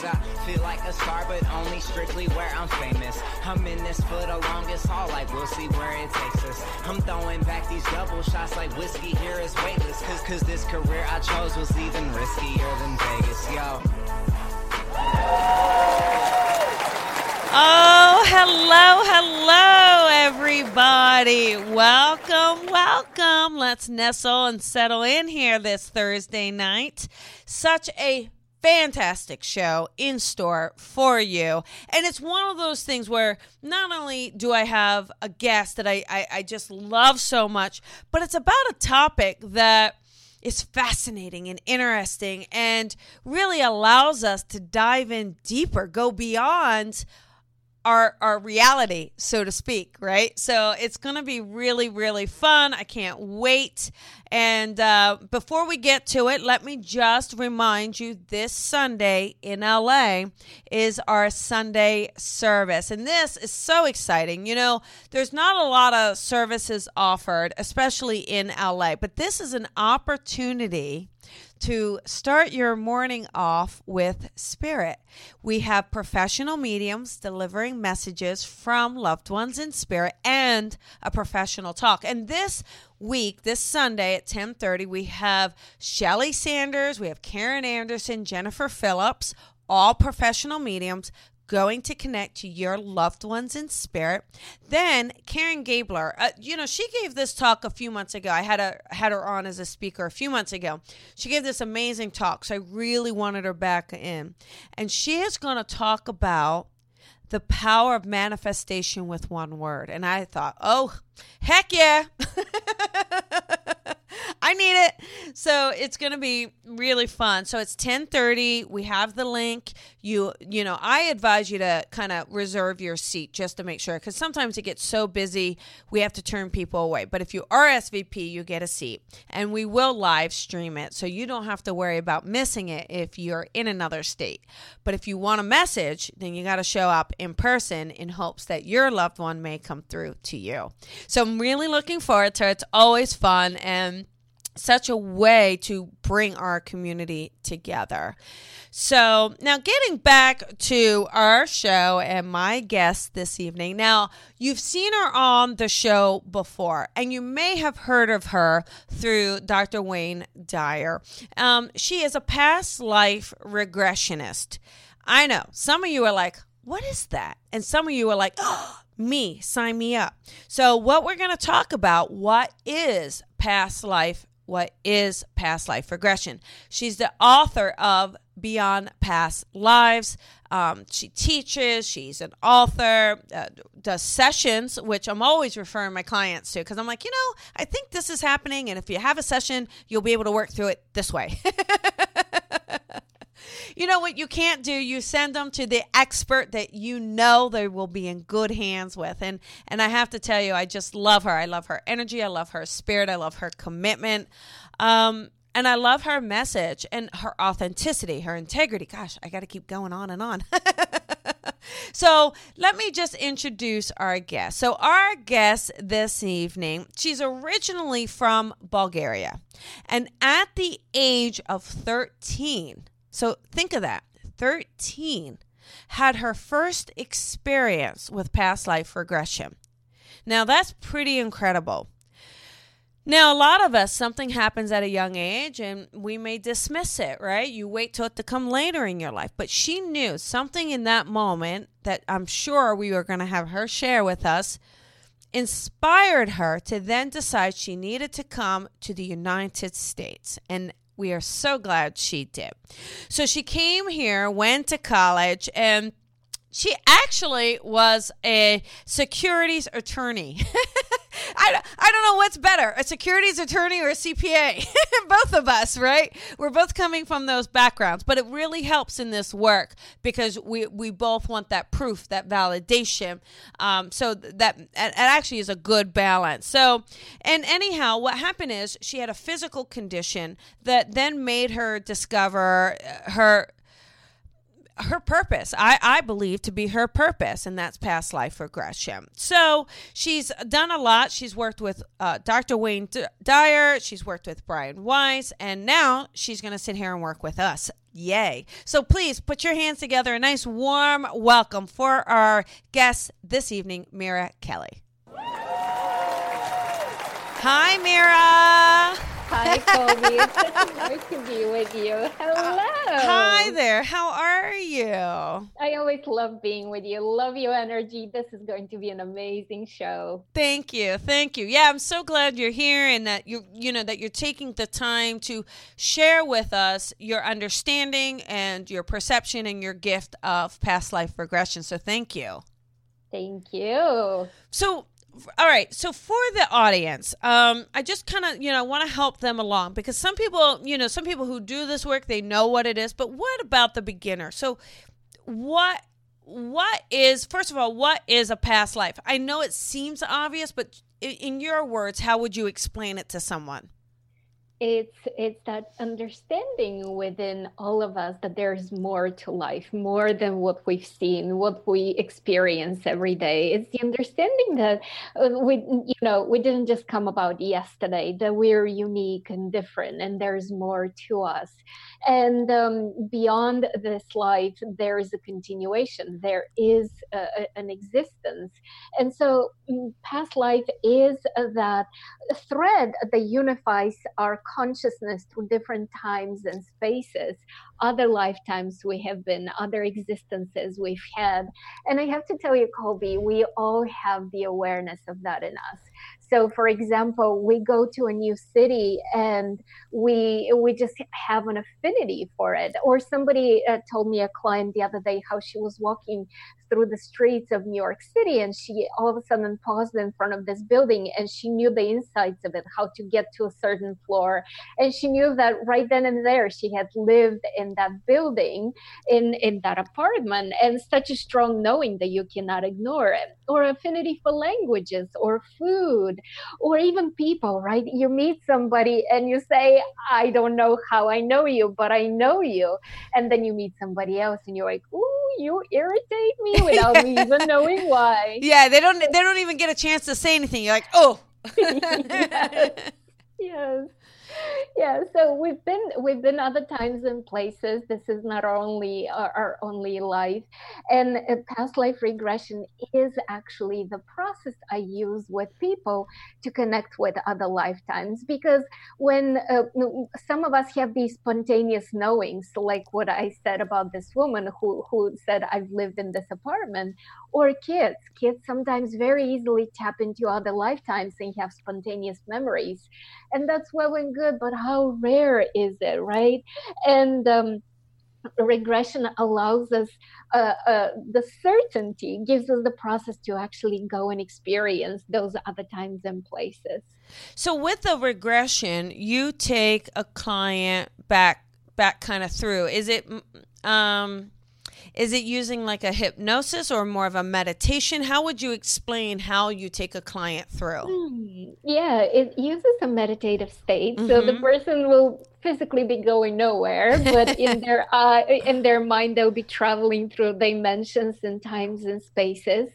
Sometimes I feel like a star, but only strictly where I'm famous. I'm in this for the longest haul, like we'll see where it takes us. I'm throwing back these double shots like whiskey here is weightless. Cause, cause this career I chose was even riskier than Vegas, yo. Oh, hello, hello, everybody. Welcome, welcome. Let's nestle and settle in here this Thursday night. Such a fantastic show in store for you. And it's one of those things where not only do I have a guest that I, I, I just love so much, but it's about a topic that is fascinating and interesting and really allows us to dive in deeper, go beyond our our reality so to speak right? So it's going to be really really fun. I can't wait. And uh, before we get to it let me just remind you this sunday in la is our sunday service. And this is so exciting. You know there's not a lot of services offered especially in la but this is an opportunity to start your morning off with spirit. We have professional mediums delivering messages from loved ones in spirit and a professional talk. And this week, this Sunday at 10:30, we have Shelly Sanders, we have Karen Anderson, Jennifer Phillips, all professional mediums going to connect to your loved ones in spirit. Then Karen Gabler, uh, you know, she gave this talk a few months ago. I had a had her on as a speaker a few months ago. She gave this amazing talk, so I really wanted her back in. And she is going to talk about the power of manifestation with one word. And I thought, "Oh, heck yeah." I need it. So it's going to be really fun. So it's 10:30. We have the link. You you know, I advise you to kind of reserve your seat just to make sure cuz sometimes it gets so busy we have to turn people away. But if you RSVP, you get a seat. And we will live stream it. So you don't have to worry about missing it if you're in another state. But if you want a message, then you got to show up in person in hopes that your loved one may come through to you. So I'm really looking forward to it. It's always fun and such a way to bring our community together. So, now getting back to our show and my guest this evening. Now, you've seen her on the show before, and you may have heard of her through Dr. Wayne Dyer. Um, she is a past life regressionist. I know some of you are like, what is that? And some of you are like, oh, me, sign me up. So, what we're going to talk about, what is past life what is past life regression. She's the author of Beyond Past Lives. Um, she teaches, she's an author, uh, does sessions, which I'm always referring my clients to because I'm like, you know, I think this is happening. And if you have a session, you'll be able to work through it this way. you know what you can't do you send them to the expert that you know they will be in good hands with and and i have to tell you i just love her i love her energy i love her spirit i love her commitment um and I love her message and her authenticity, her integrity. Gosh, I got to keep going on and on. so, let me just introduce our guest. So, our guest this evening, she's originally from Bulgaria. And at the age of 13, so think of that 13 had her first experience with past life regression. Now, that's pretty incredible. Now, a lot of us, something happens at a young age and we may dismiss it, right? You wait till it to come later in your life. But she knew something in that moment that I'm sure we were going to have her share with us inspired her to then decide she needed to come to the United States. And we are so glad she did. So she came here, went to college, and she actually was a securities attorney. I, I don't know what's better, a securities attorney or a CPA. both of us, right? We're both coming from those backgrounds, but it really helps in this work because we, we both want that proof, that validation. Um, so that it actually is a good balance. So, and anyhow, what happened is she had a physical condition that then made her discover uh, her her purpose. I, I believe to be her purpose, and that's past life regression. So she's done a lot. She's worked with uh, Dr. Wayne D- Dyer, she's worked with Brian Weiss, and now she's going to sit here and work with us. Yay. So please put your hands together. A nice warm welcome for our guest this evening, Mira Kelley. Hi, Mira. Hi, Colby. It's such a nice to be with you. Hello. Uh, hi there. How are you? I always love being with you. Love your energy. This is going to be an amazing show. Thank you. Thank you. Yeah, I'm so glad you're here and that you you know that you're taking the time to share with us your understanding and your perception and your gift of past life regression. So thank you. Thank you. So all right so for the audience um, i just kind of you know want to help them along because some people you know some people who do this work they know what it is but what about the beginner? So what what is first of all what is a past life? I know it seems obvious but in your words how would you explain it to someone it's it's that understanding within all of us that there's more to life more than what we've seen what we experience every day. It's the understanding that uh, we you know we didn't just come about yesterday that we're unique and different and there's more to us. And um, beyond this life there is a continuation. There is a, a, an existence. And so mm, past life is that thread that unifies our consciousness through different times and spaces other lifetimes we have been other existences we've had. And i have to tell you colby we all have the awareness of that in us. So for example we go to a new city and we we just have an affinity for it. Or somebody uh, told me a client the other day how she was walking through the streets of New York City and she all of a sudden paused in front of this building and she knew the insides of it, how to get to a certain floor. And she knew that right then and there she had lived in that building, in, in that apartment, and such a strong knowing that you cannot ignore it. Or affinity for languages or food or even people, right? You meet somebody and you say, I don't know how I know you, but I know you. And then you meet somebody else and you're like, ooh, you irritate me without me even knowing why. Yeah, they don't they don't even get a chance to say anything. You're like, oh. yes. yes yeah so we've been we've been other times and places. This is not our only our, our only life. And uh, past life regression is actually the process i use with people to connect with other lifetimes. Because when uh, some of us have these spontaneous knowings like what i said about this woman who who said i've lived in this apartment or kids. Kids sometimes very easily tap into other lifetimes and have spontaneous memories. And that's well and good but how rare is it right? And um, regression allows us uh, uh, the certainty gives us the process to actually go and experience those other times and places. So with the regression you take a client back back kind of through. Is it um is it using like a hypnosis or more of a meditation? How would you explain how you take a client through? Hmm, yeah, it uses a meditative state. Mm-hmm. So the mm-hmm. person will physically be going nowhere, but in their uh, in their mind they'll be traveling through dimensions and times and spaces.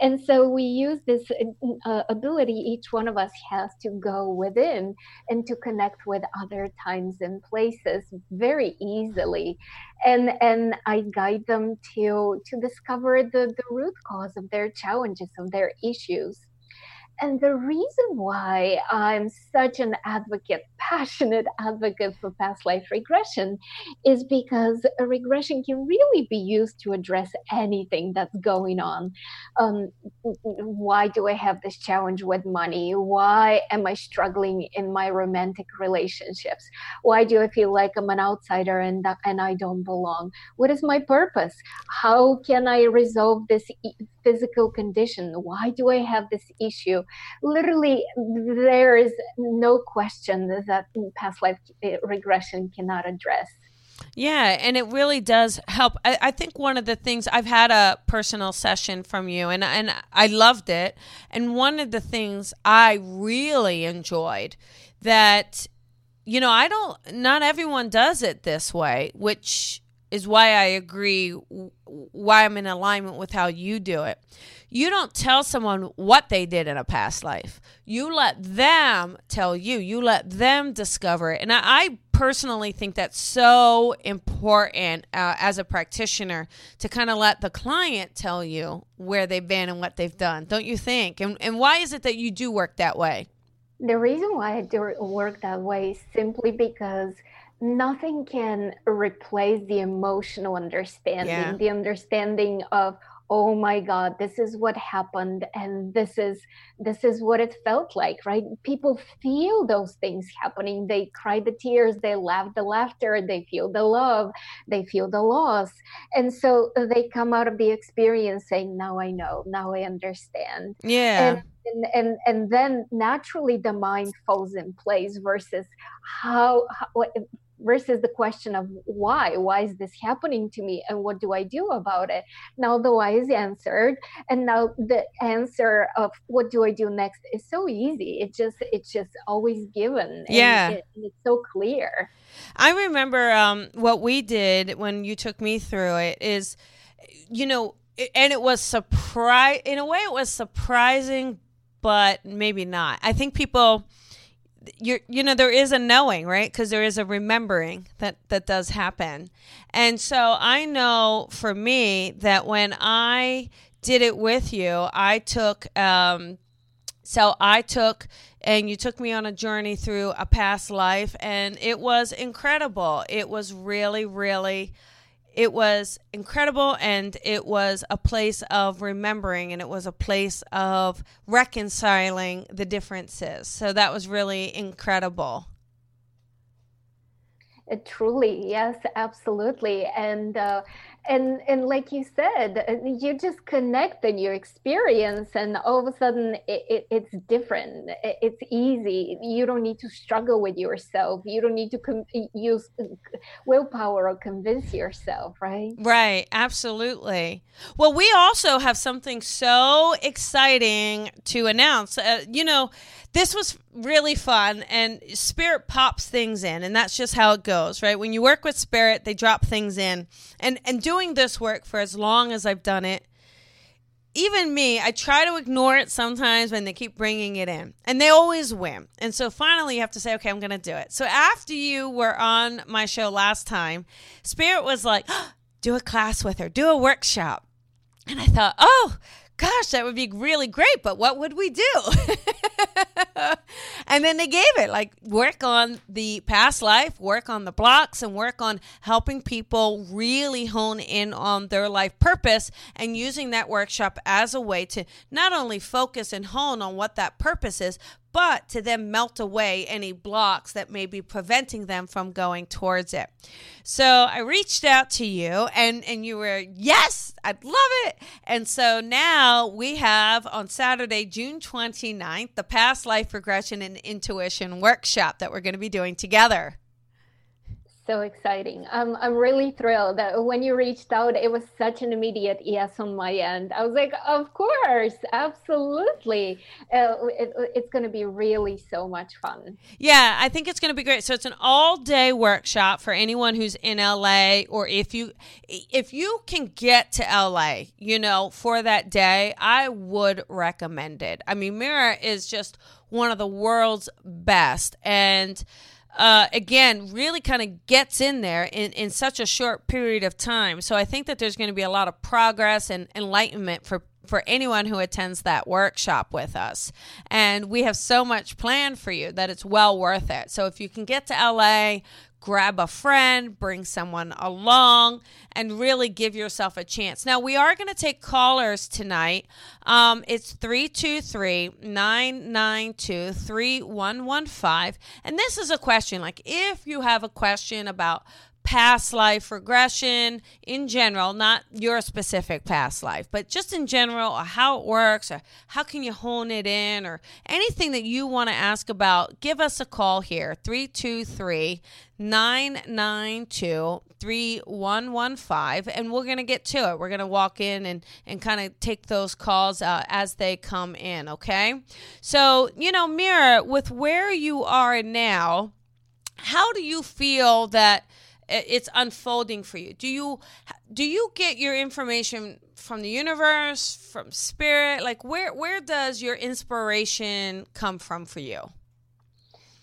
And so we use this uh, ability each one of us has to go within and to connect with other times and places very easily. And and I guide them to to discover the, the root cause of their challenges, of their issues. And the reason why I'm such an advocate, passionate advocate for past life regression is because a regression can really be used to address anything that's going on. Um, why do I have this challenge with money? Why am I struggling in my romantic relationships? Why do I feel like I'm an outsider and, and I don't belong? What is my purpose? How can I resolve this physical condition? Why do I have this issue? Literally there is no question that past life eh, regression cannot address. Yeah, and it really does help. I, I, think one of the things I've had a personal session from you, and and I loved it. And one of the things I really enjoyed that, you know, I don't. Not everyone does it this way, which is why I agree, why I'm in alignment with how you do it. You don't tell someone what they did in a past life. You let them tell you. You let them discover it. And I, I personally think that's so important uh, as a practitioner to kind of let the client tell you where they've been and what they've done. Don't you think? And, and why is it that you do work that way? The reason why I do work that way is simply because nothing can replace the emotional understanding, yeah. the understanding of oh my god this is what happened and this is this is what it felt like right? People feel those things happening. They cry the tears they laugh the laughter they feel the love they feel the loss. And so they come out of the experience saying now i know now i understand. Yeah. And and and, and then naturally the mind falls in place versus how, how versus the question of why why is this happening to me and what do i do about it? Now the why is answered and now the answer of what do i do next is so easy. It just it's just always given yeah. it, it's so clear. I remember um, what we did when you took me through it is you know and it was surprise in a way it was surprising but maybe not. I think people you you know there is a knowing right? Because there is a remembering that that does happen. And so i know for me that when i did it with you i took um so i took and you took me on a journey through a past life and it was incredible. It was really really it was incredible and it was a place of remembering and it was a place of reconciling the differences. So that was really incredible. It truly, yes, absolutely. And uh, and and like you said uh, you just connect and you experience and all of a sudden it, it, it's different. It's easy. You don't need to struggle with yourself. You don't need to com- use willpower or convince yourself right? Right. Absolutely. Well we also have something so exciting to announce. Uh, you know this was really fun and spirit pops things in and that's just how it goes right? When you work with spirit they drop things in. And and doing this work for as long as i've done it even me i try to ignore it sometimes when they keep bringing it in and they always win. And so finally you have to say okay i'm gonna do it. So after you were on my show last time spirit was like oh, do a class with her do a workshop. And i thought oh gosh, that would be really great, but what would we do? and then they gave it like work on the past life, work on the blocks, and work on helping people really hone in on their life purpose and using that workshop as a way to not only focus and hone on what that purpose is, but to then melt away any blocks that may be preventing them from going towards it. So I reached out to you and, and you were, yes, I'd love it. And so now we have on Saturday, June 29th, the past life regression and intuition workshop that we're going to be doing together so exciting. Um, I'm really thrilled that when you reached out, it was such an immediate yes on my end. I was like, of course, absolutely. Uh, it, it's going to be really so much fun. Yeah, I think it's going to be great. So it's an all day workshop for anyone who's in LA, or if you if you can get to LA, you know, for that day, I would recommend it. I mean, Mira is just one of the world's best, and uh, again, really kind of gets in there in, in such a short period of time. So I think that there's going to be a lot of progress and enlightenment for for anyone who attends that workshop with us. And we have so much planned for you that it's well worth it. So if you can get to LA, grab a friend, bring someone along, and really give yourself a chance. Now, we are going to take callers tonight. Um, it's 323 992 3115. And this is a question like if you have a question about past life regression in general, not your specific past life, but just in general, or how it works, or how can you hone it in, or anything that you want to ask about, give us a call here 323 992 3115 and we're going to get to it. We're going to walk in and, and kind of take those calls uh, as they come in, okay? So, you know, Mira, with where you are now, how do you feel that it's unfolding for you. Do you do you get your information from the universe, from spirit? Like where where does your inspiration come from for you?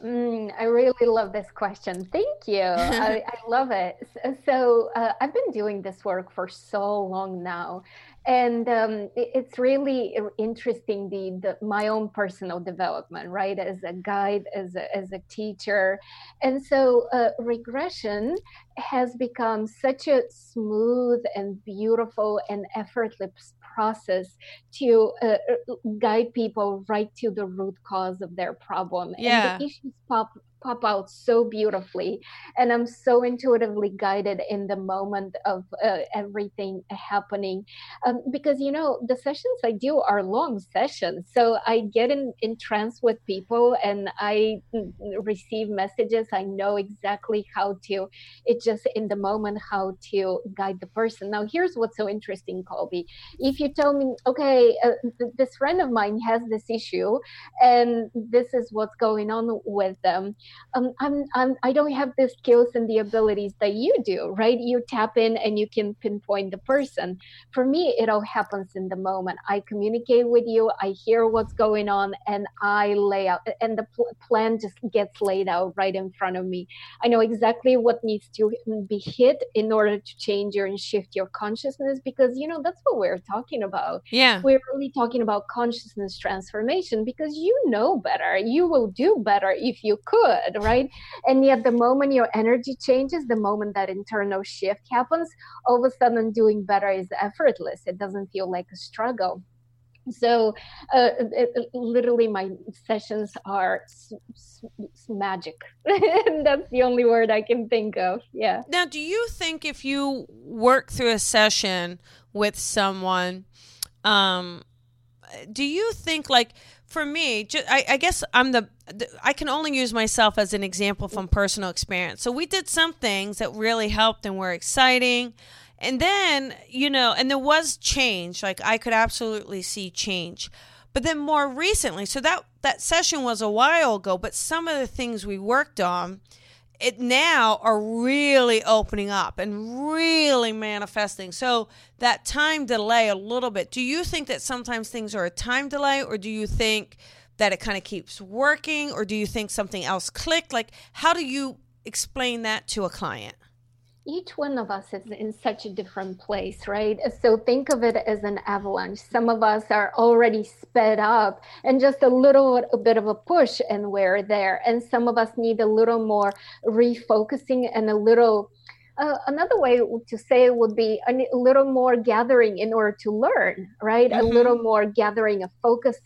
Mm, I really love this question. Thank you. I, I, love it. So, uh, I've been doing this work for so long now, and um, it's really interesting the, the, my own personal development right as a guide as a, as a teacher. And so uh, regression has become such a smooth and beautiful and effortless process to uh, uh guide people right to the root cause of their problem. Yeah. and the issues pop pop out so beautifully. And i'm so intuitively guided in the moment of uh, everything happening. Um, because you know the sessions i do are long sessions. So i get in in trance with people and i receive messages. I know exactly how to it just in the moment how to guide the person now here's what's so interesting colby if you tell me okay uh, th- this friend of mine has this issue and this is what's going on with them um, I'm, I'm, I don't have the skills and the abilities that you do, right? You tap in and you can pinpoint the person. For me, it all happens in the moment. I communicate with you, I hear what's going on, and I lay out, and the pl- plan just gets laid out right in front of me. I know exactly what needs to be hit in order to change your and shift your consciousness because, you know, that's what we're talking about. Yeah. We're really talking about consciousness transformation because you know better. You will do better if you could right? And yet, the moment your energy changes, the moment that internal shift happens, all of a sudden doing better is effortless. It doesn't feel like a struggle so uh, it, literally my sessions are s- s- magic that's the only word i can think of yeah now do you think if you work through a session with someone um do you think like for me, just, I, I, guess I'm the, the, I can only use myself as an example from personal experience. So we did some things that really helped and were exciting. And then, you know, and there was change. Like I could absolutely see change. But then more recently, so that that session was a while ago, but some of the things we worked on, it now are really opening up and really manifesting. So that time delay a little bit. Do you think that sometimes things are a time delay or do you think that it kind of keeps working or do you think something else clicked? Like how do you explain that to a client? Each one of us is in such a different place, right? So think of it as an avalanche. Some of us are already sped up and just a little a bit of a push and we're there. And some of us need a little more refocusing and a little uh, another way to say it would be a little more gathering in order to learn, right? Mm-hmm. A little more gathering of focus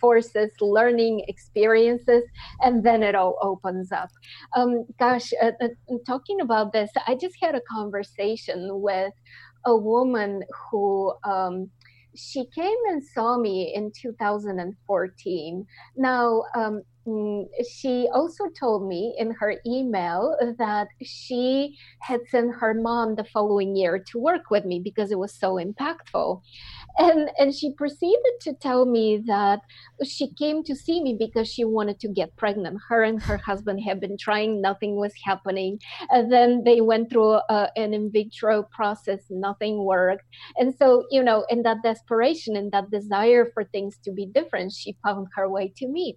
forces, learning experiences, and then it all opens up. Um, gosh, uh, uh, talking about this, I just had a conversation with a woman who. Um, she came and saw me in 2014. Now, um, Mm, she also told me in her email that she had sent her mom the following year to work with me because it was so impactful and and she proceeded to tell me that she came to see me because she wanted to get pregnant her and her husband had been trying nothing was happening and then they went through a, an in vitro process nothing worked and so you know in that desperation and that desire for things to be different she found her way to me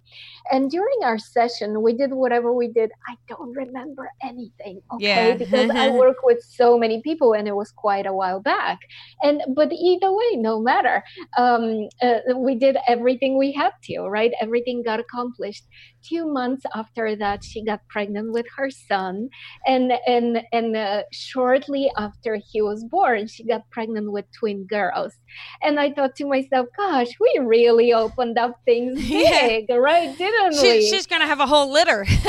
and during our session, we did whatever we did. I don't remember anything, okay? Yeah. because I work with so many people, and it was quite a while back. And but either way, no matter, um, uh, we did everything we had to, right? Everything got accomplished. Two months after that, she got pregnant with her son, and and and uh, shortly after he was born, she got pregnant with twin girls. And I thought to myself, gosh, we really opened up things big, yeah. right? Didn't she, we? She's going to have a whole litter. so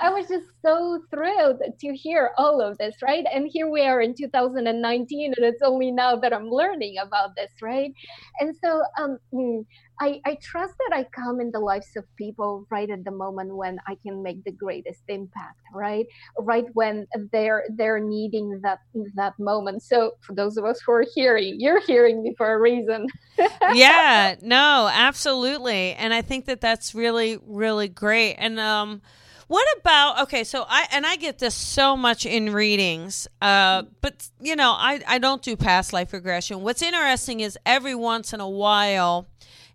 I was just so thrilled to hear all of this, right? And here we are in 2019, and it's only now that I'm learning about this, right? And so um, hmm, I, I trust that I come in the lives of people right at the moment when I can make the greatest impact, right? Right when they're they're needing that that moment. So for those of us who are hearing, you're hearing me for a reason. yeah, no, absolutely, and I think that that's really really great. And um, What about okay? So I and I get this so much in readings, uh, but you know I I don't do past life regression. What's interesting is every once in a while,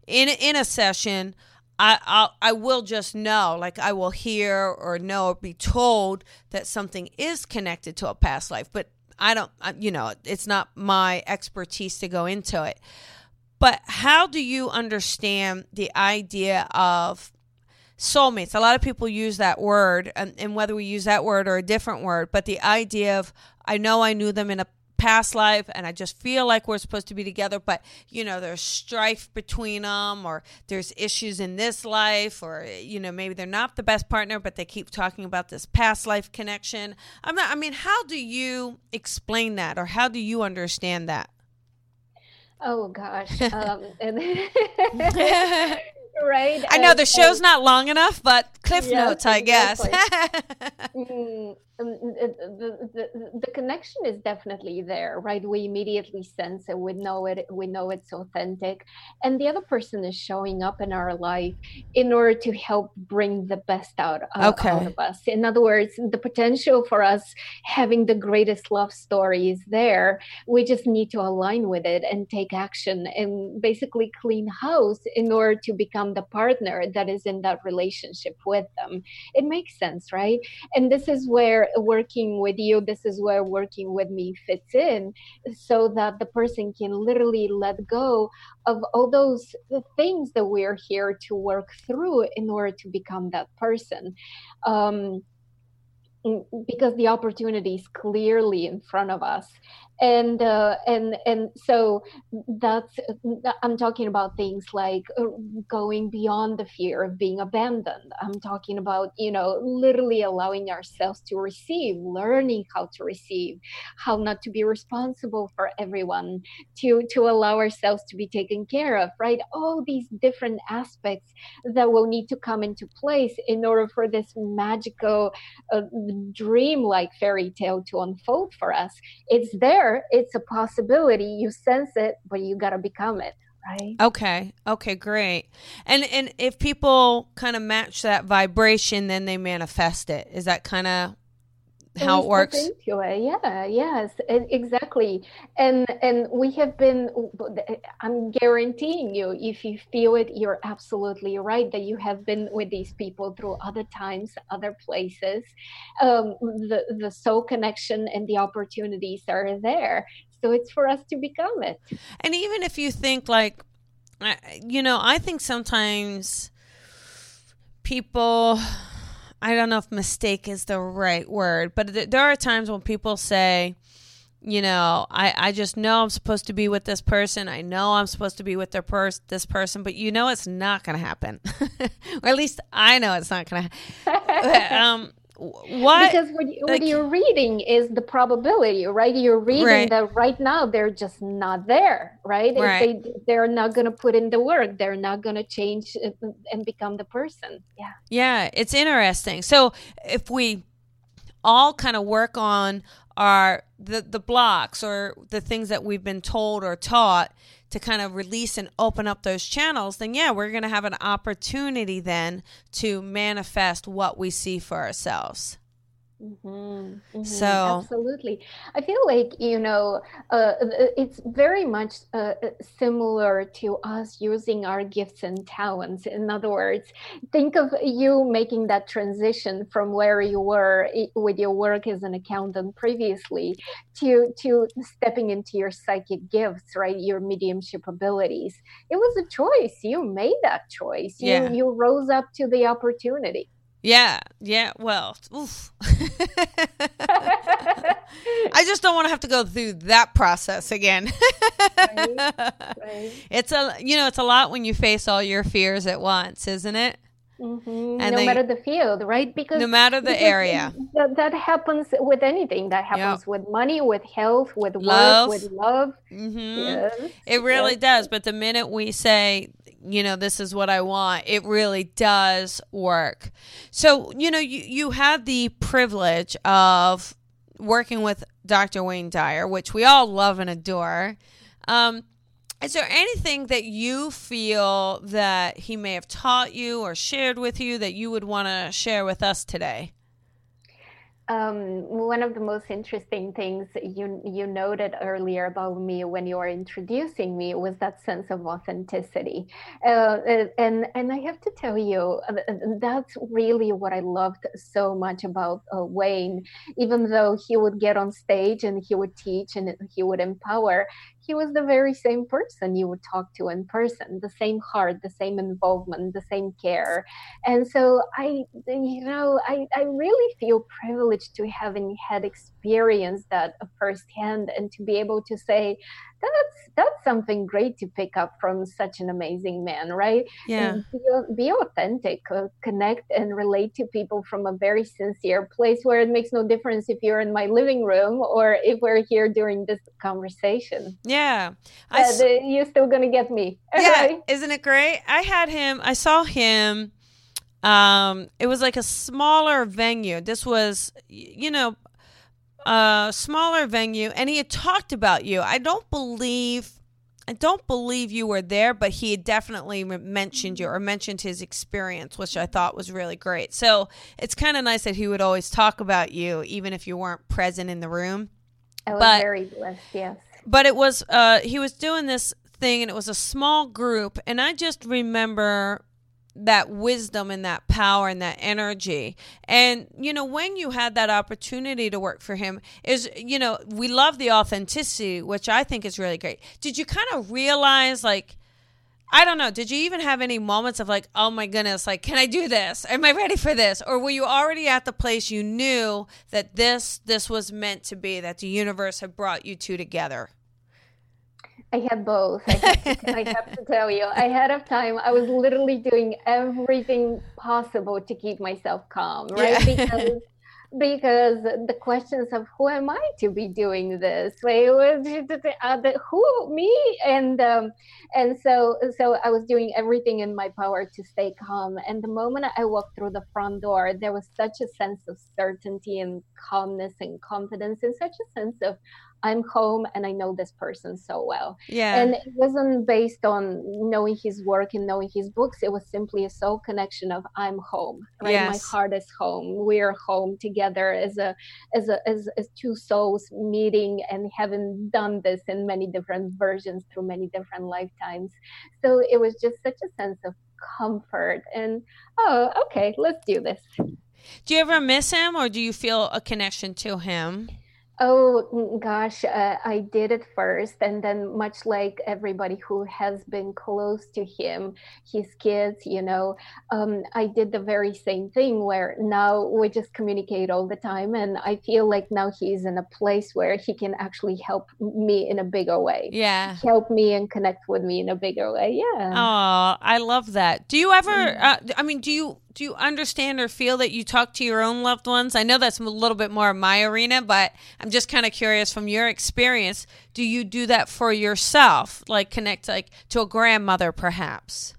in in a session, I I'll, I will just know, like I will hear or know or be told that something is connected to a past life, but I don't, you know, it's not my expertise to go into it. But how do you understand the idea of soulmates? A lot of people use that word, and, and whether we use that word or a different word, but the idea of I know I knew them in a past life and I just feel like we're supposed to be together, but you know, there's strife between them or there's issues in this life or you know, maybe they're not the best partner, but they keep talking about this past life connection. I'm not I mean, how do you explain that or how do you understand that? Oh gosh. Um, right? I know the show's not long enough, but cliff notes, I guess. mm, um, the, the, the connection is definitely there right we immediately sense it we know it we know it's authentic and the other person is showing up in our life in order to help bring the best out, okay. out of us in other words the potential for us having the greatest love story is there we just need to align with it and take action and basically clean house in order to become the partner that is in that relationship with them. It makes sense right? And this is where working with you this is where working with me fits in so that the person can literally let go of all those things that we're here to work through in order to become that person. Um, because the opportunity is clearly in front of us and uh, and and so that's i'm talking about things like uh, going beyond the fear of being abandoned. I'm talking about you know literally allowing ourselves to receive learning how to receive how not to be responsible for everyone to to allow ourselves to be taken care of right? All these different aspects that will need to come into place in order for this magical uh, dream like fairy tale to unfold for us. It's there it's a possibility you sense it but you got to become it right? Okay okay great. And and if people kind of match that vibration then they manifest it. Is that kind of how it works. into it. yeah yes exactly. And and we have been i'm guaranteeing you if you feel it you're absolutely right that you have been with these people through other times other places. Um, the the soul connection and the opportunities are there. So it's for us to become it. And even if you think like you know i think sometimes people I don't know if mistake is the right word, but th- there are times when people say, you know, I, I just know I'm supposed to be with this person. I know I'm supposed to be with their pers- this person, but you know it's not going to happen. or at least I know it's not going to um, what? Because what, like, what you're reading is the probability right? You're reading right. that right now they're just not there right, right. they they're not going to put in the work they're not going to change uh, and become the person. Yeah. Yeah it's interesting. So if we all kind of work on our the the blocks or the things that we've been told or taught to kind of release and open up those channels, then yeah, we're going to have an opportunity then to manifest what we see for ourselves. Mm-hmm, mm-hmm, so absolutely, I feel like you know uh, it's very much uh, similar to us using our gifts and talents. In other words, think of you making that transition from where you were with your work as an accountant previously to to stepping into your psychic gifts, right? Your mediumship abilities. It was a choice. You made that choice. You yeah. you rose up to the opportunity. Yeah, yeah. Well, I just don't want to have to go through that process again. right, right. It's a you know it's a lot when you face all your fears at once, isn't it? Mm-hmm. And no they, matter the field, right? Because no matter the area, that, that, happens with anything. That happens yep. with money, with health, with love. work, with love. Mm-hmm. Yes. It really yes. does. But the minute we say, you know, this is what I want, it really does work. So, you know, you, you had the privilege of working with Dr. Wayne Dyer, which we all love and adore. Um, Is there anything that you feel that he may have taught you or shared with you that you would want to share with us today? Um, one of the most interesting things you you noted earlier about me when you were introducing me was that sense of authenticity, uh, and and I have to tell you uh, that's really what I loved so much about uh, Wayne. Even though he would get on stage and he would teach and he would empower, he was the very same person you would talk to in person, the same heart, the same involvement, the same care. And so I, you know, I, I really feel privileged to having had experienced that firsthand and to be able to say, that's that's something great to pick up from such an amazing man right? Yeah. be, be, authentic uh, connect and relate to people from a very sincere place where it makes no difference if you're in my living room or if we're here during this conversation. Yeah. I, uh, you're still gonna get me. Yeah. Isn't it great? I had him i saw him um it was like a smaller venue. This was you know a smaller venue and he had talked about you. I don't believe I don't believe you were there, but he had definitely mentioned you or mentioned his experience, which I thought was really great. So it's kind of nice that he would always talk about you, even if you weren't present in the room. I was but, very blessed, yes. But it was, uh, he was doing this thing and it was a small group. And I just remember that wisdom and that power and that energy. And, you know, when you had that opportunity to work for him, is, you know, we love the authenticity, which I think is really great. Did you kind of realize, like, I don't know, did you even have any moments of like, oh my goodness, like, can I do this? Am I ready for this? Or were you already at the place you knew that this, this was meant to be, that the universe had brought you two together? I had both. I have, to, I have to tell you, ahead of time, I was literally doing everything possible to keep myself calm, right? Yeah. Because because the questions of who am I to be doing this? Uh, who me? And um, and so so I was doing everything in my power to stay calm. And the moment I walked through the front door, there was such a sense of certainty and calmness and confidence, and such a sense of I'm home and I know this person so well. Yeah. And it wasn't based on knowing his work and knowing his books. It was simply a soul connection of I'm home. Right. Yes. My heart is home. We're home together as a as a as, as two souls meeting and having done this in many different versions through many different lifetimes. So it was just such a sense of comfort and oh okay, let's do this. Do you ever miss him or do you feel a connection to him? Oh gosh, uh, I did it first, and then much like everybody who has been close to him, his kids, you know, um, I did the very same thing. Where now we just communicate all the time, and I feel like now he's in a place where he can actually help me in a bigger way. Yeah, help me and connect with me in a bigger way. Yeah. Oh, I love that. Do you ever? Mm. Uh, I mean, do you do you understand or feel that you talk to your own loved ones? I know that's a little bit more my arena, but I'm just kind of curious from your experience. Do you do that for yourself, like connect like to a grandmother, perhaps?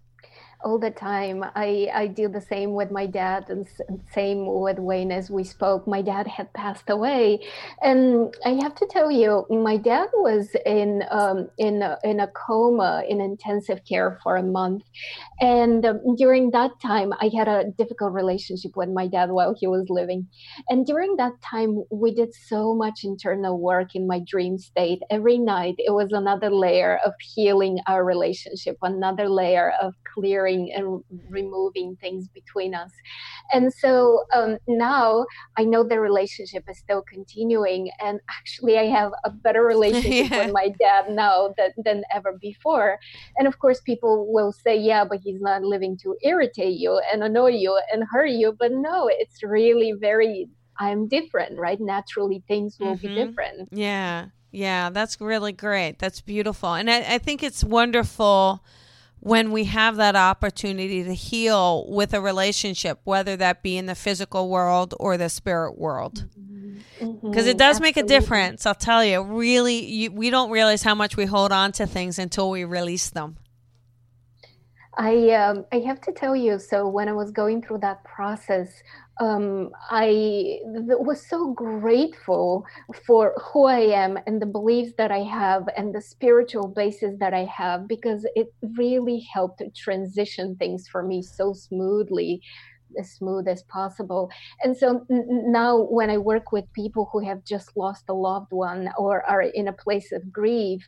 All the time. I, I do the same with my dad and same with Wayne as we spoke. My dad had passed away. And I have to tell you, my dad was in, um, in, a, in a coma in intensive care for a month. And um, during that time, I had a difficult relationship with my dad while he was living. And during that time, we did so much internal work in my dream state. Every night, it was another layer of healing our relationship, another layer of clearing and removing things between us. And so um, now I know the relationship is still continuing. And actually, I have a better relationship yeah. with my dad now than, than ever before. And of course, people will say, yeah, but he's not living to irritate you and annoy you and hurt you. But no, it's really very I'm different, right? Naturally, things will mm-hmm. be different. Yeah. Yeah. That's really great. That's beautiful. And I, I think it's wonderful when we have that opportunity to heal with a relationship, whether that be in the physical world or the spirit world. Because mm-hmm. it does Absolutely. make a difference, I'll tell you. Really, you, we don't realize how much we hold on to things until we release them. I um, I have to tell you. So when I was going through that process, um, I was so grateful for who I am and the beliefs that I have and the spiritual basis that I have because it really helped transition things for me so smoothly as smooth as possible. And so now, when I work with people who have just lost a loved one or are in a place of grief,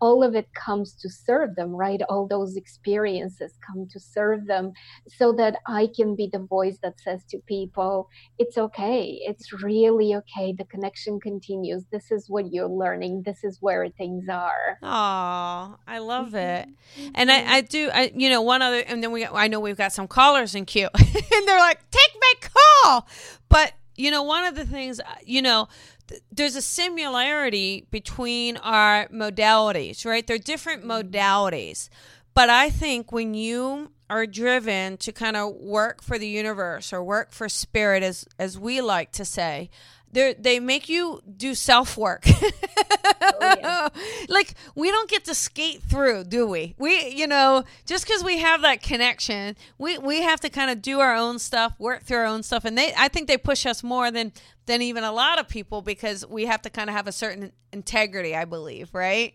all of it comes to serve them, right? All those experiences come to serve them so that I can be the voice that says to people, it's okay. It's really okay. The connection continues. This is what you're learning. This is where things are. Oh, I love it. Mm-hmm. And I, I do, I, you know, one other, and then we, I know we've got some callers in queue. and they're like, take my call. But, you know, one of the things, uh, you know, th- there's a similarity between our modalities, right? They're different mm-hmm. modalities. But I think when you are driven to kind of work for the universe or work for spirit, as, as we like to say, they they make you do self work. oh, yeah. Like we don't get to skate through, do we? We you know just because we have that connection, we we have to kind of do our own stuff, work through our own stuff, and they I think they push us more than than even a lot of people because we have to kind of have a certain integrity, I believe, right?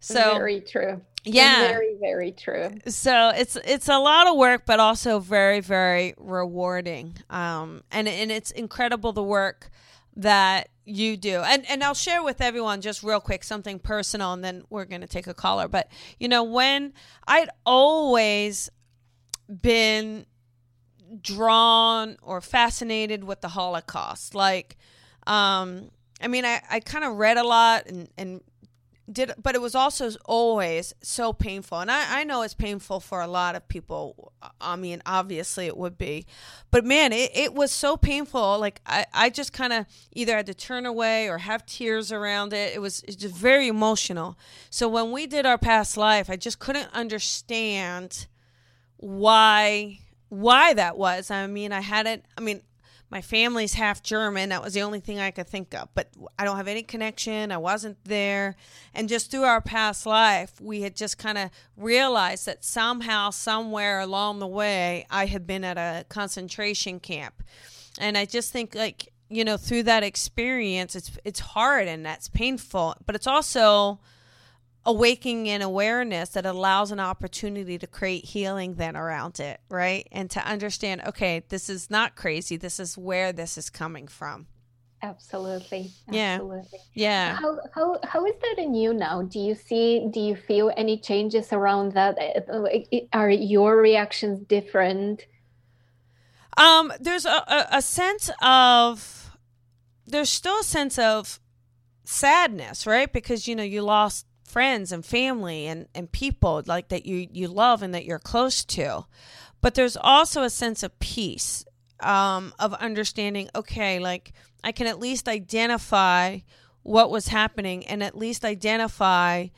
So very true. Yeah. Very, very true. So it's it's a lot of work, but also very, very rewarding. Um, and and it's incredible the work that you do. And and I'll share with everyone just real quick something personal and then we're going to take a caller. But you know, when I'd always been drawn or fascinated with the Holocaust. Like um I mean I I kind of read a lot and and did but it was also always so painful. And I, I know it's painful for a lot of people. I mean obviously it would be. But man it, it was so painful. Like i, I just kind of either had to turn away or have tears around it. It was it's just very emotional. So when we did our past life i just couldn't understand why why that was. I mean i hadn't i mean my family's half German. That was the only thing I could think of. But I don't have any connection. I wasn't there. And just through our past life, we had just kind of realized that somehow, somewhere along the way, I had been at a concentration camp. And I just think, like, you know, through that experience, it's it's hard and that's painful, but it's also awakening an awareness that allows an opportunity to create healing then around it, right? And to understand, okay, this is not crazy. This is where this is coming from. Absolutely. Absolutely. Yeah. How, how, how is that in you now? Do you see, do you feel any changes around that? Eh, eh, eh, are your reactions different? Um, there's a, a, a sense of, there's still a sense of sadness, right? Because, you know, you lost friends and family and, and people like that you, you love and that you're close to. But there's also a sense of peace, um, of understanding, okay, like I can at least identify what was happening and at least identify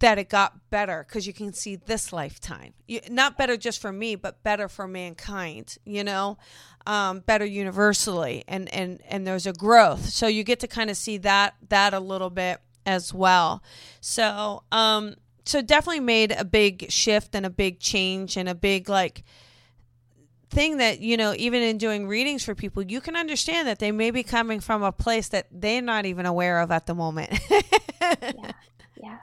that it got better because you can see this lifetime. You, not better just for me but better for mankind you know? Um, better universally and and and there's a growth. So you get to kind of see that that a little bit as well. So, um, so definitely made a big shift and a big change and a big like thing that you know even in doing readings for people you can understand that they may be coming from a place that they're not even aware of at the moment. Yeah. Yeah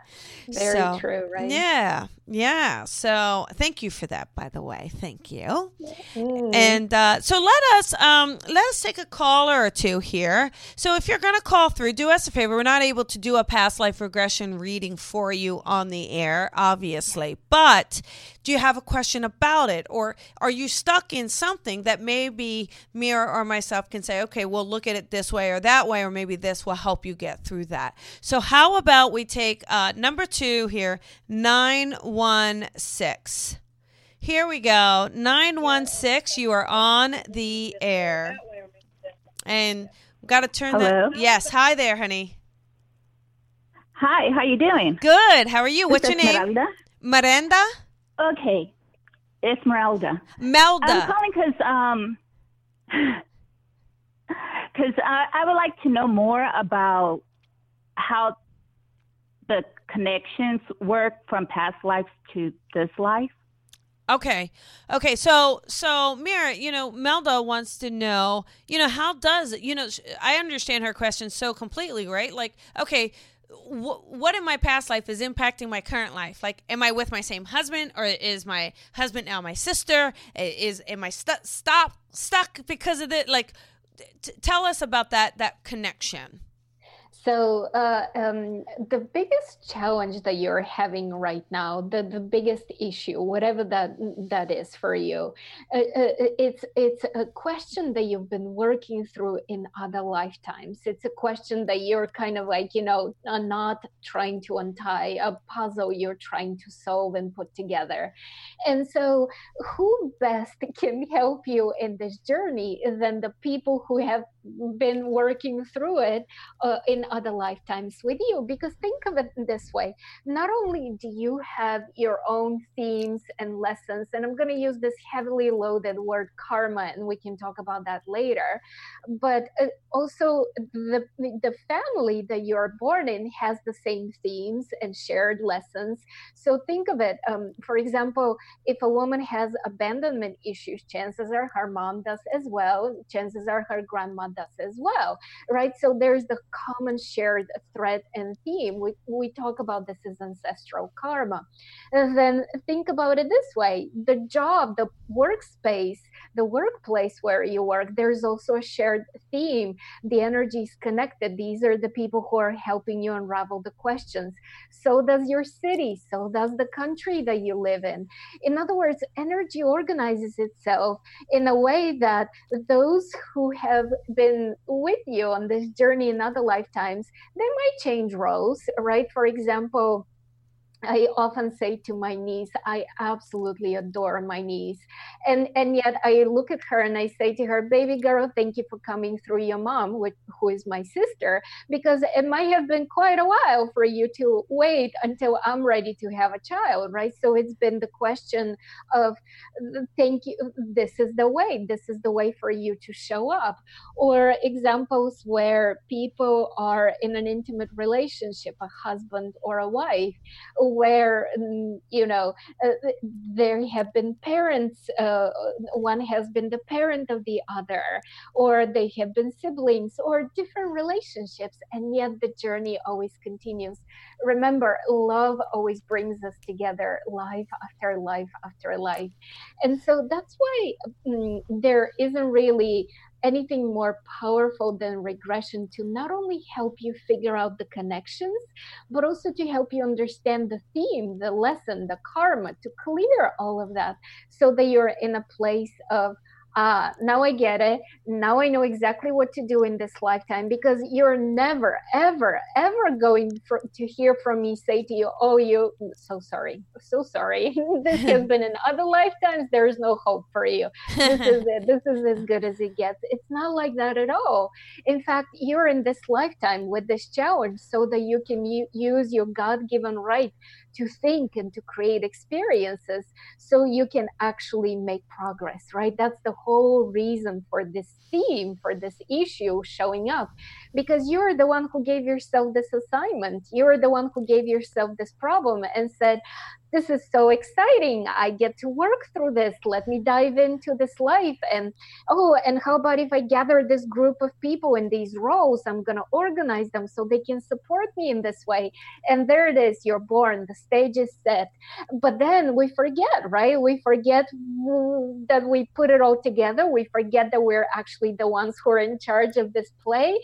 very so, true, right? Yeah, yeah. So thank you for that, by the way. Thank you. Mm. And uh, so let us um, let us take a caller or two here. So if you're going to call through, do us a favor. We're not able to do a past life regression reading for you on the air, obviously, but do you have a question about it? Or are you stuck in something that maybe or, or myself can say, okay, we'll look at it this way or that way, or maybe this will help you get through that. So, how about we take uh, number two here, 916. Here we go. 916, you are on the air. And we've got to turn Hello? the Yes, hi there, honey. Hi, how you doing? Good. How are you? What's your name? Miranda. Okay, Esmeralda. Melda. I'm calling because um, because I, I would like to know more about how the connections work from past lives to this life? Okay. Okay. So, so Mira, you know, Melda wants to know, you know, how does, you know, I understand her question so completely, right? Like, okay, wh- what in my past life is impacting my current life? Like, am I with my same husband or is my husband now my sister? Is, am I stu- stop, stuck because of it? Like, t- tell us about that, that connection. So uh, um, the biggest challenge that you're having right now, the, the biggest issue, whatever that that is for you, uh, uh, it's it's a question that you've been working through in other lifetimes. It's a question that you're kind of like you know not trying to untie a puzzle you're trying to solve and put together. And so, who best can help you in this journey than the people who have been working through it uh, in other lifetimes with you. Because think of it this way. Not only do you have your own themes and lessons and i'm going to use this heavily loaded word karma and we can talk about that later but uh, also the the family that you're born in has the same themes and shared lessons. So think of it um, for example if a woman has abandonment issues chances are her mom does as well. Chances are her grandmother does as well, right? So there's the common shared thread and theme. We, we talk about this as ancestral karma. And then think about it this way the job, the workspace, the workplace where you work, there's also a shared theme. The energy is connected. These are the people who are helping you unravel the questions. So does your city, so does the country that you live in. In other words, energy organizes itself in a way that those who have been with you on this journey in other lifetimes, they might change roles, right? For example, I often say to my niece, I absolutely adore my niece. And and yet I look at her and I say to her, baby girl, thank you for coming through your mom, which, who is my sister, because it might have been quite a while for you to wait until I'm ready to have a child, right? So it's been the question of thank you, this is the way, this is the way for you to show up. Or examples where people are in an intimate relationship, a husband or a wife where mm, you know uh, there have been parents uh, one has been the parent of the other or they have been siblings or different relationships and yet the journey always continues. Remember love always brings us together life after life after life. And so that's why um, there isn't really anything more powerful than regression to not only help you figure out the connections, but also to help you understand the theme, the lesson, the karma, to clear all of that so that you're in a place of ah, now I get it. Now I know exactly what to do in this lifetime because you're never, ever, ever going for, to hear from me say to you, oh, you, so sorry, so sorry. this has been in other lifetimes. There is no hope for you. This is it. This is as good as it gets. It's not like that at all. In fact, you're in this lifetime with this challenge so that you can u- use your God given right to think and to create experiences so you can actually make progress, right? That's the whole reason for this theme, for this issue showing up, because you're the one who gave yourself this assignment. You're the one who gave yourself this problem and said, this is so exciting. I get to work through this. Let me dive into this life. And oh, and how about if I gather this group of people in these roles? I'm going to organize them so they can support me in this way. And there it is. You're born. The stage is set. But then we forget, right? We forget that we put it all together. We forget that we're actually the ones who are in charge of this play.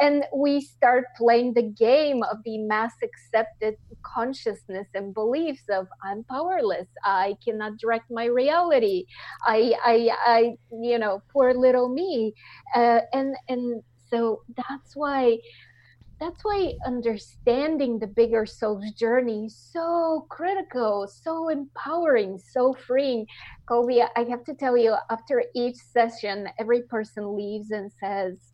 And we start playing the game of the mass accepted consciousness and beliefs of I'm powerless. I cannot direct my reality. I, I, I you know, poor little me. Uh, and and so that's why that's why understanding the bigger soul's journey is so critical, so empowering, so freeing. Colby, I have to tell you, after each session, every person leaves and says,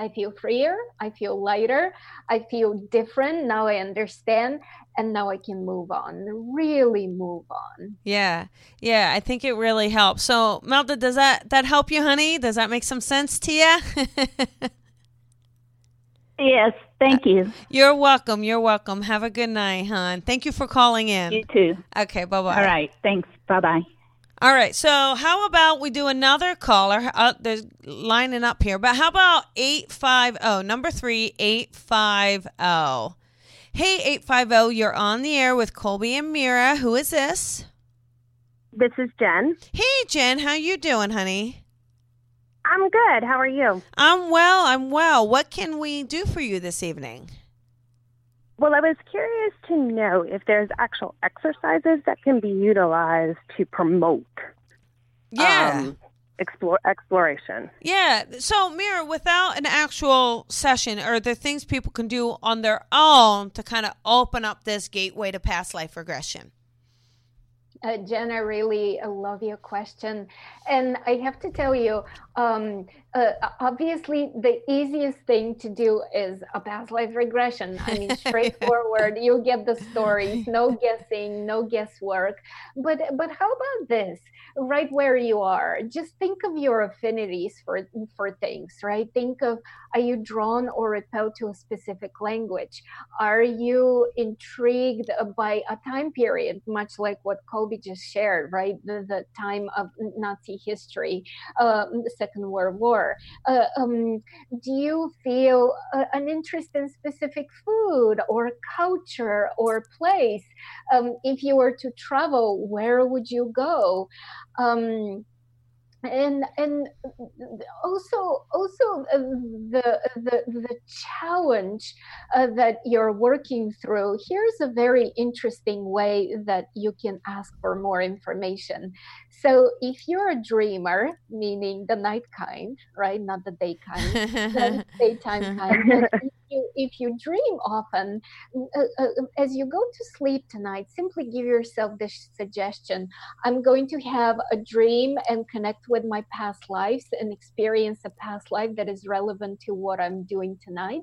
I feel freer, I feel lighter, I feel different. Now I understand, and now I can move on, really move on. Yeah, yeah, I think it really helps. So, Melda, does that that help you, honey? Does that make some sense to you? Yes, thank you. Uh, you're welcome. You're welcome. Have a good night, hon. Thank you for calling in. You too. Okay, bye bye. All right. Thanks. Bye bye. All right. So, how about we do another caller? Uh, there's lining up here, but how about 850, number three, 850. Hey, 850, you're on the air with Colby and Mira. Who is this? This is Jen. Hey, Jen. How you doing, honey? I'm good. How are you? I'm well. I'm well. What can we do for you this evening? Well, I was curious to know if there's actual exercises that can be utilized to promote Yeah. um, explore exploration. Yeah. So, Mira, without an actual session, are there things people can do on their own to kind of open up this gateway to past life regression? Uh, Jen, I really love your question. And I have to tell you, um, uh, obviously, the easiest thing to do is a past life regression. I mean, straightforward. you get the stories, no guessing, no guesswork. But but how about this? Right where you are, just think of your affinities for for things. Right? Think of are you drawn or repelled to a specific language? Are you intrigued by a time period, much like what Colby just shared? Right, the, the time of Nazi history, uh, the Second World War. Uh, um, do you feel an interest in specific food or culture or place? Um, if you were to travel, where would you go? Um, and and also also uh, the the the challenge uh, that you're working through here's a very interesting way that you can ask for more information. So if you're a dreamer meaning the night kind right not the day kind the daytime kind you, if you dream often uh, uh, as you go to sleep tonight simply give yourself this suggestion i'm going to have a dream and connect with my past lives and experience a past life that is relevant to what I'm doing tonight.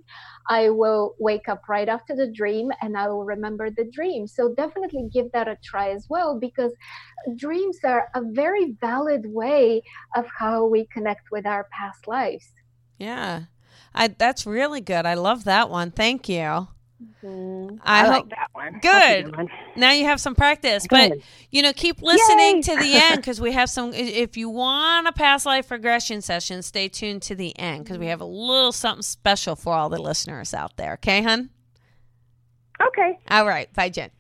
I will wake up right after the dream and I will remember the dream. So definitely give that a try as well because dreams are a very valid way of how we connect with our past lives. Yeah. I that's really good. I love that one. Thank you. Mm-hmm. I, I hope like that one. Good. one. now you have some practice, but you know, keep listening Yay! to the end because we have some. If you want a past life regression session, stay tuned to the end because we have a little something special for all the listeners out there. Okay, hun. Okay. All right. Bye, Jen.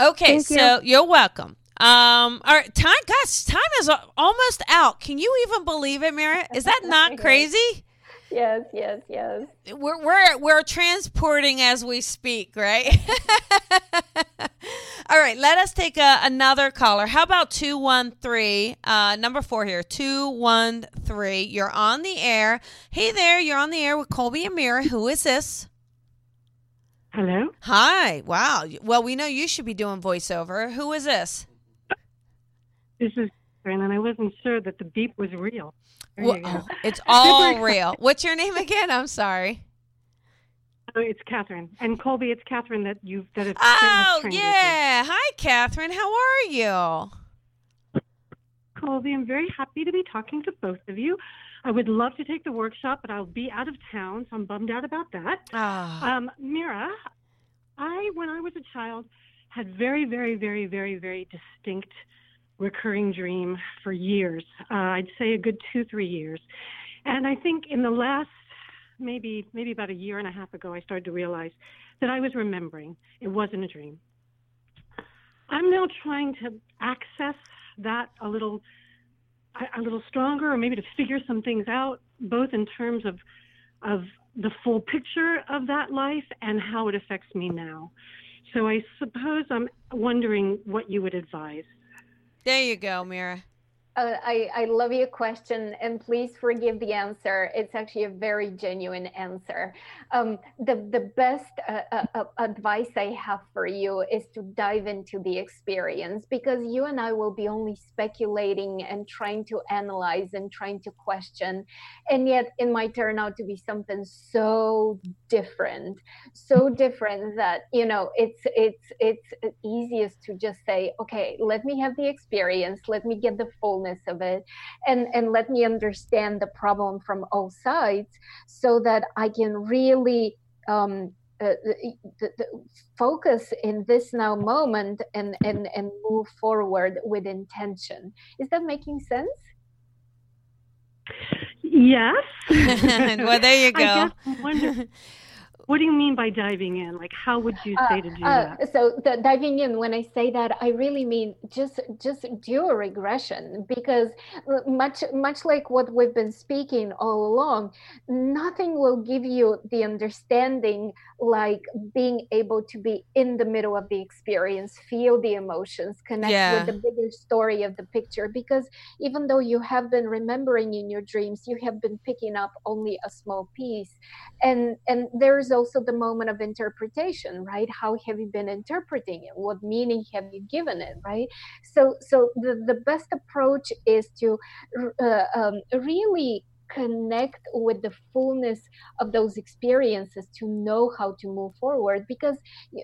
Okay, Thank so you. are welcome. Um, all right, time, guys, time is almost out. Can you even believe it, Mira? Is that not crazy? Yes, yes, yes. We're we're we're transporting as we speak, right? all right, let us take a, another caller. How about two one three? Uh, number four here, two one three. You're on the air. Hey there, you're on the air with Colby and Mira. Who is this? Hello? Hi. Wow. Well, we know you should be doing voiceover. Who is this? This is Catherine, and I wasn't sure that the beep was real. Well, oh, it's all real. What's your name again? I'm sorry. Oh, it's Catherine. And Colby, it's Catherine that you that have Oh, trained with you. yeah. Hi, Catherine. How are you? Colby, I'm very happy to be talking to both of you. I would love to take the workshop, but I'll be out of town, so I'm bummed out about that. Ah. Um, Mira, I, when I was a child, had very, very, very, very, very distinct recurring dream for years. Uh, I'd say a good two, three years. And I think in the last, maybe, maybe about a year and a half ago, I started to realize that I was remembering. It wasn't a dream. I'm now trying to access that a little, a- a little stronger, or maybe to figure some things out, both in terms of, of the full picture of that life and how it affects me now. So I suppose I'm wondering what you would advise. There you go, Mira. Uh, I, I love your question, and please forgive the answer. It's actually a very genuine answer. Um, the the best uh, uh, uh, advice I have for you is to dive into the experience because you and I will be only speculating and trying to analyze and trying to question, and yet it might turn out to be something so different, so different that you know it's it's it's easiest to just say, okay, let me have the experience, let me get the fullness fullness of it and and let me understand the problem from all sides so that i can really um, uh, the, the, focus in this now moment and and and move forward with intention. Is that making sense? Yes. Well there you go what do you mean by diving in? Like, how would you say uh, to do uh, that? So, the diving in, when I say that, I really mean just just do a regression because uh, much much like what we've been speaking all along, nothing will give you the understanding like being able to be in the middle of the experience, feel the emotions, connect yeah. with the bigger story of the picture. Because even though you have been remembering in your dreams, you have been picking up only a small piece, and and there's also the moment of interpretation right? How have you been interpreting it? What meaning have you given it right? So so the, the best approach is to uh, um, really connect with the fullness of those experiences to know how to move forward because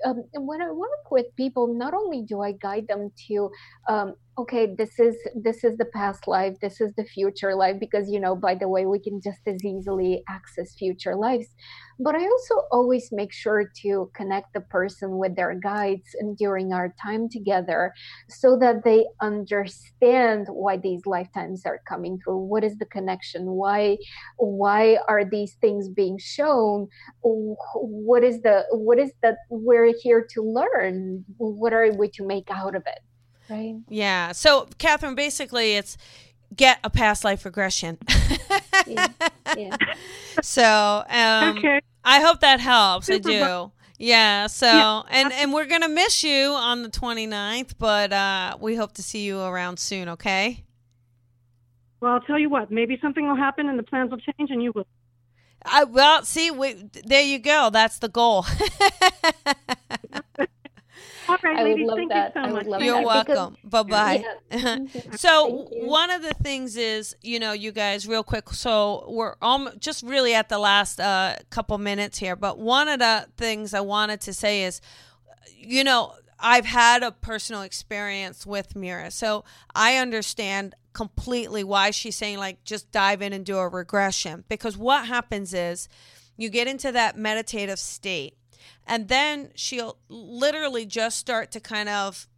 um, when i work with people not only do i guide them to um, okay this is this is the past life this is the future life because you know by the way we can just as easily access future lives. But i also always make sure to connect the person with their guides during our time together so that they understand why these lifetimes are coming through. What is the connection? Why why are these things being shown? What is the what is that we're here to learn? What are we to make out of it right yeah so catherine basically it's get a past life regression yeah. yeah. so um, okay. i hope that helps Super i do yeah so yeah. and and we're gonna miss you on the 29th but uh we hope to see you around soon okay well i'll tell you what maybe something will happen and the plans will change and you will I, well see we, there you go that's the goal All right, I ladies, would love that. You so I would love You're that welcome. Bye bye. Yeah. so one of the things is, you know, you guys, real quick. So we're almost just really at the last uh, couple minutes here, but one of the things I wanted to say is, you know, I've had a personal experience with Mira, so I understand completely why she's saying like just dive in and do a regression because what happens is you get into that meditative state and then she'll literally just start to kind of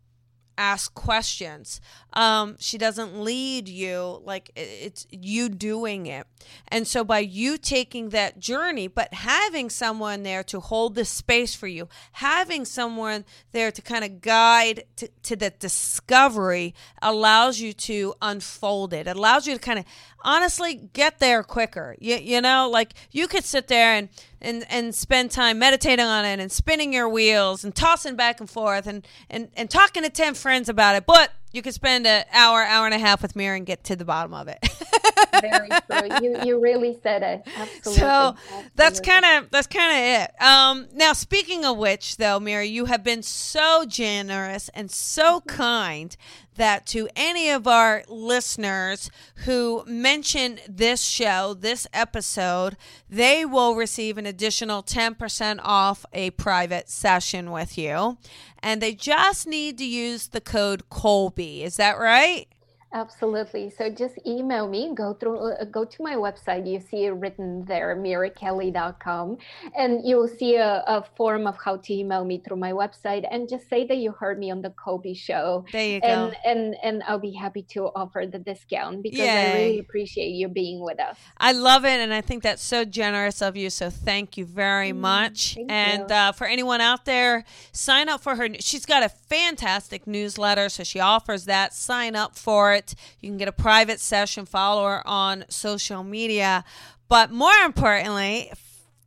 ask questions. Um, she doesn't lead you like it's you doing it. And so by you taking that journey, but having someone there to hold the space for you, having someone there to kind of guide to, to the discovery allows you to unfold it. It allows you to kind of honestly get there quicker. You, you know, like you could sit there and and and spend time meditating on it and spinning your wheels and tossing back and forth and and and talking to 10 friends about it. But you could spend an hour hour and a half with me and get to the bottom of it very true you you really said it absolutely so absolutely. that's kind of that's kind of it um now speaking of which though Mira you have been so generous and so mm-hmm. kind that to any of our listeners who mention this show, this episode, they will receive an additional 10% off a private session with you. And they just need to use the code Colby. Is that right? Absolutely. So just email me, go through, uh, go to my website. You see it written there, mirakelley.com, and you'll see a, a, form of how to email me through my website and just say that you heard me on the Colby show. There you and, go. And, and I'll be happy to offer the discount because Yay. I really appreciate you being with us. I love it. And I think that's so generous of you. So thank you very mm, much. and uh, for anyone out there, sign up for her. She's got a fantastic newsletter. So she offers that. Sign up for it it. You can get a private session, follow her on social media. But more importantly,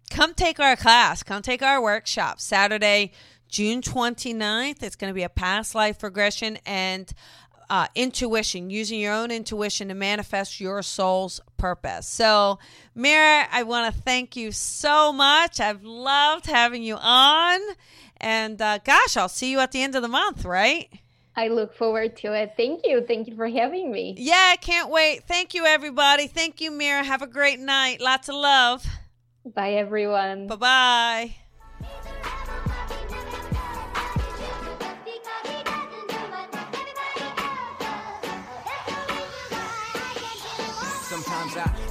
come take our class, come take our workshop Saturday, June 29th. It's going to be a past life regression and uh, intuition, using your own intuition to manifest your soul's purpose. So, Mira, I want to thank you so much. I've loved having you on. And uh, gosh, I'll see you at the end of the month, right? I look forward to it. Thank you. Thank you for having me. Yeah, I can't wait. Thank you, everybody. Thank you, Mira. Have a great night. Lots of love. Bye, everyone. Bye bye.